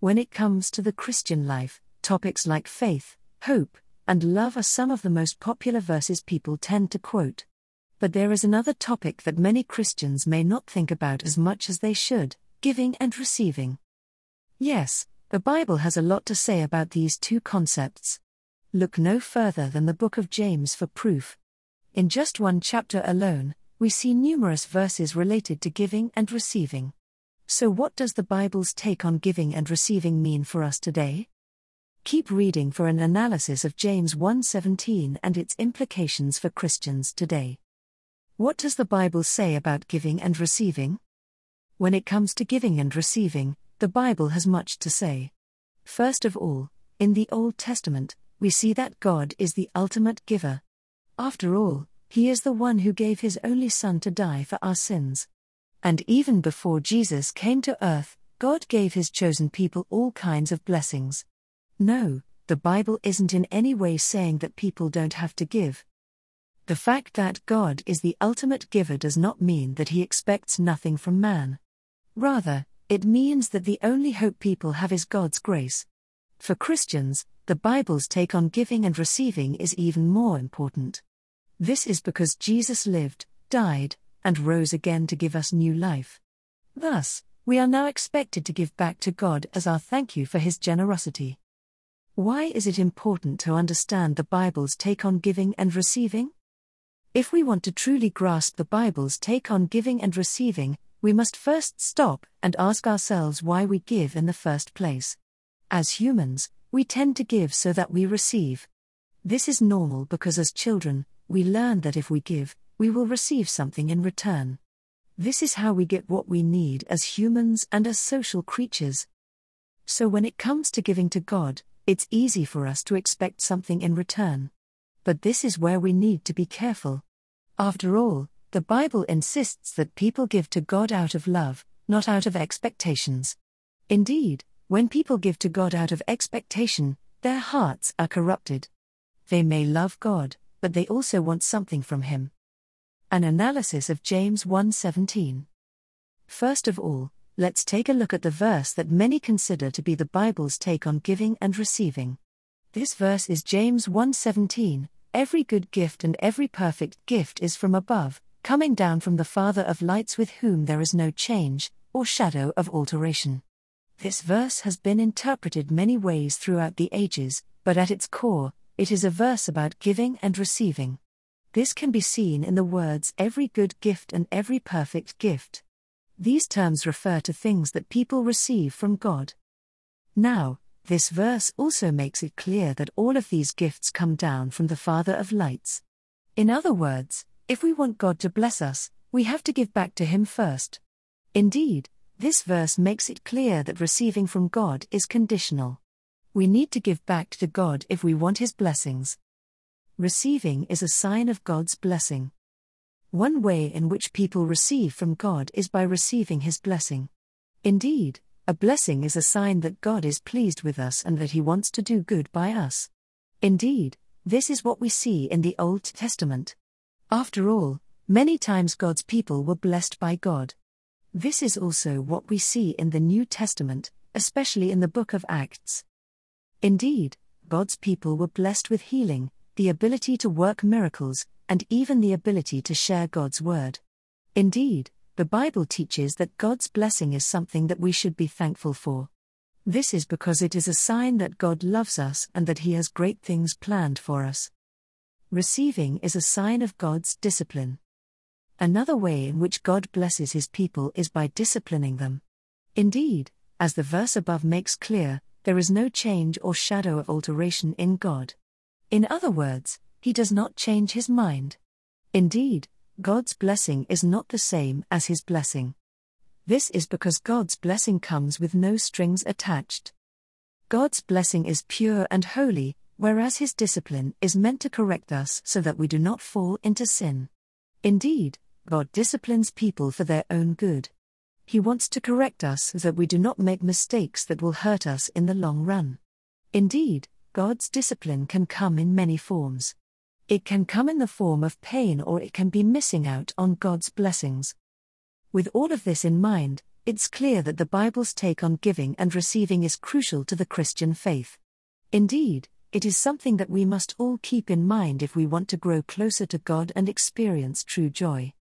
When it comes to the Christian life, topics like faith, hope, and love are some of the most popular verses people tend to quote. But there is another topic that many Christians may not think about as much as they should giving and receiving. Yes, the Bible has a lot to say about these two concepts. Look no further than the book of James for proof. In just one chapter alone, we see numerous verses related to giving and receiving. So, what does the Bible's take on giving and receiving mean for us today? Keep reading for an analysis of James 1:17 and its implications for Christians today. What does the Bible say about giving and receiving? When it comes to giving and receiving, the Bible has much to say. First of all, in the Old Testament, we see that God is the ultimate giver. After all, He is the one who gave His only Son to die for our sins. And even before Jesus came to earth, God gave His chosen people all kinds of blessings. No, the Bible isn't in any way saying that people don't have to give. The fact that God is the ultimate giver does not mean that He expects nothing from man. Rather, it means that the only hope people have is God's grace. For Christians, the Bible's take on giving and receiving is even more important. This is because Jesus lived, died, and rose again to give us new life. Thus, we are now expected to give back to God as our thank you for His generosity. Why is it important to understand the Bible's take on giving and receiving? If we want to truly grasp the Bible's take on giving and receiving, we must first stop and ask ourselves why we give in the first place. As humans, we tend to give so that we receive. This is normal because as children, we learn that if we give, we will receive something in return. This is how we get what we need as humans and as social creatures. So when it comes to giving to God, it's easy for us to expect something in return. But this is where we need to be careful. After all, the Bible insists that people give to God out of love, not out of expectations. Indeed, when people give to God out of expectation, their hearts are corrupted. They may love God, but they also want something from Him. An analysis of James 1:17. First of all, let's take a look at the verse that many consider to be the Bible's take on giving and receiving. This verse is James 1:17. Every good gift and every perfect gift is from above, coming down from the Father of lights with whom there is no change, or shadow of alteration. This verse has been interpreted many ways throughout the ages, but at its core, it is a verse about giving and receiving. This can be seen in the words every good gift and every perfect gift. These terms refer to things that people receive from God. Now, this verse also makes it clear that all of these gifts come down from the Father of lights. In other words, if we want God to bless us, we have to give back to Him first. Indeed, this verse makes it clear that receiving from God is conditional. We need to give back to God if we want His blessings. Receiving is a sign of God's blessing. One way in which people receive from God is by receiving His blessing. Indeed, a blessing is a sign that God is pleased with us and that He wants to do good by us. Indeed, this is what we see in the Old Testament. After all, many times God's people were blessed by God. This is also what we see in the New Testament, especially in the book of Acts. Indeed, God's people were blessed with healing, the ability to work miracles, and even the ability to share God's word. Indeed, the Bible teaches that God's blessing is something that we should be thankful for. This is because it is a sign that God loves us and that He has great things planned for us. Receiving is a sign of God's discipline. Another way in which God blesses his people is by disciplining them. Indeed, as the verse above makes clear, there is no change or shadow of alteration in God. In other words, he does not change his mind. Indeed, God's blessing is not the same as his blessing. This is because God's blessing comes with no strings attached. God's blessing is pure and holy, whereas his discipline is meant to correct us so that we do not fall into sin. Indeed, God disciplines people for their own good. He wants to correct us so that we do not make mistakes that will hurt us in the long run. Indeed, God's discipline can come in many forms. It can come in the form of pain or it can be missing out on God's blessings. With all of this in mind, it's clear that the Bible's take on giving and receiving is crucial to the Christian faith. Indeed, it is something that we must all keep in mind if we want to grow closer to God and experience true joy.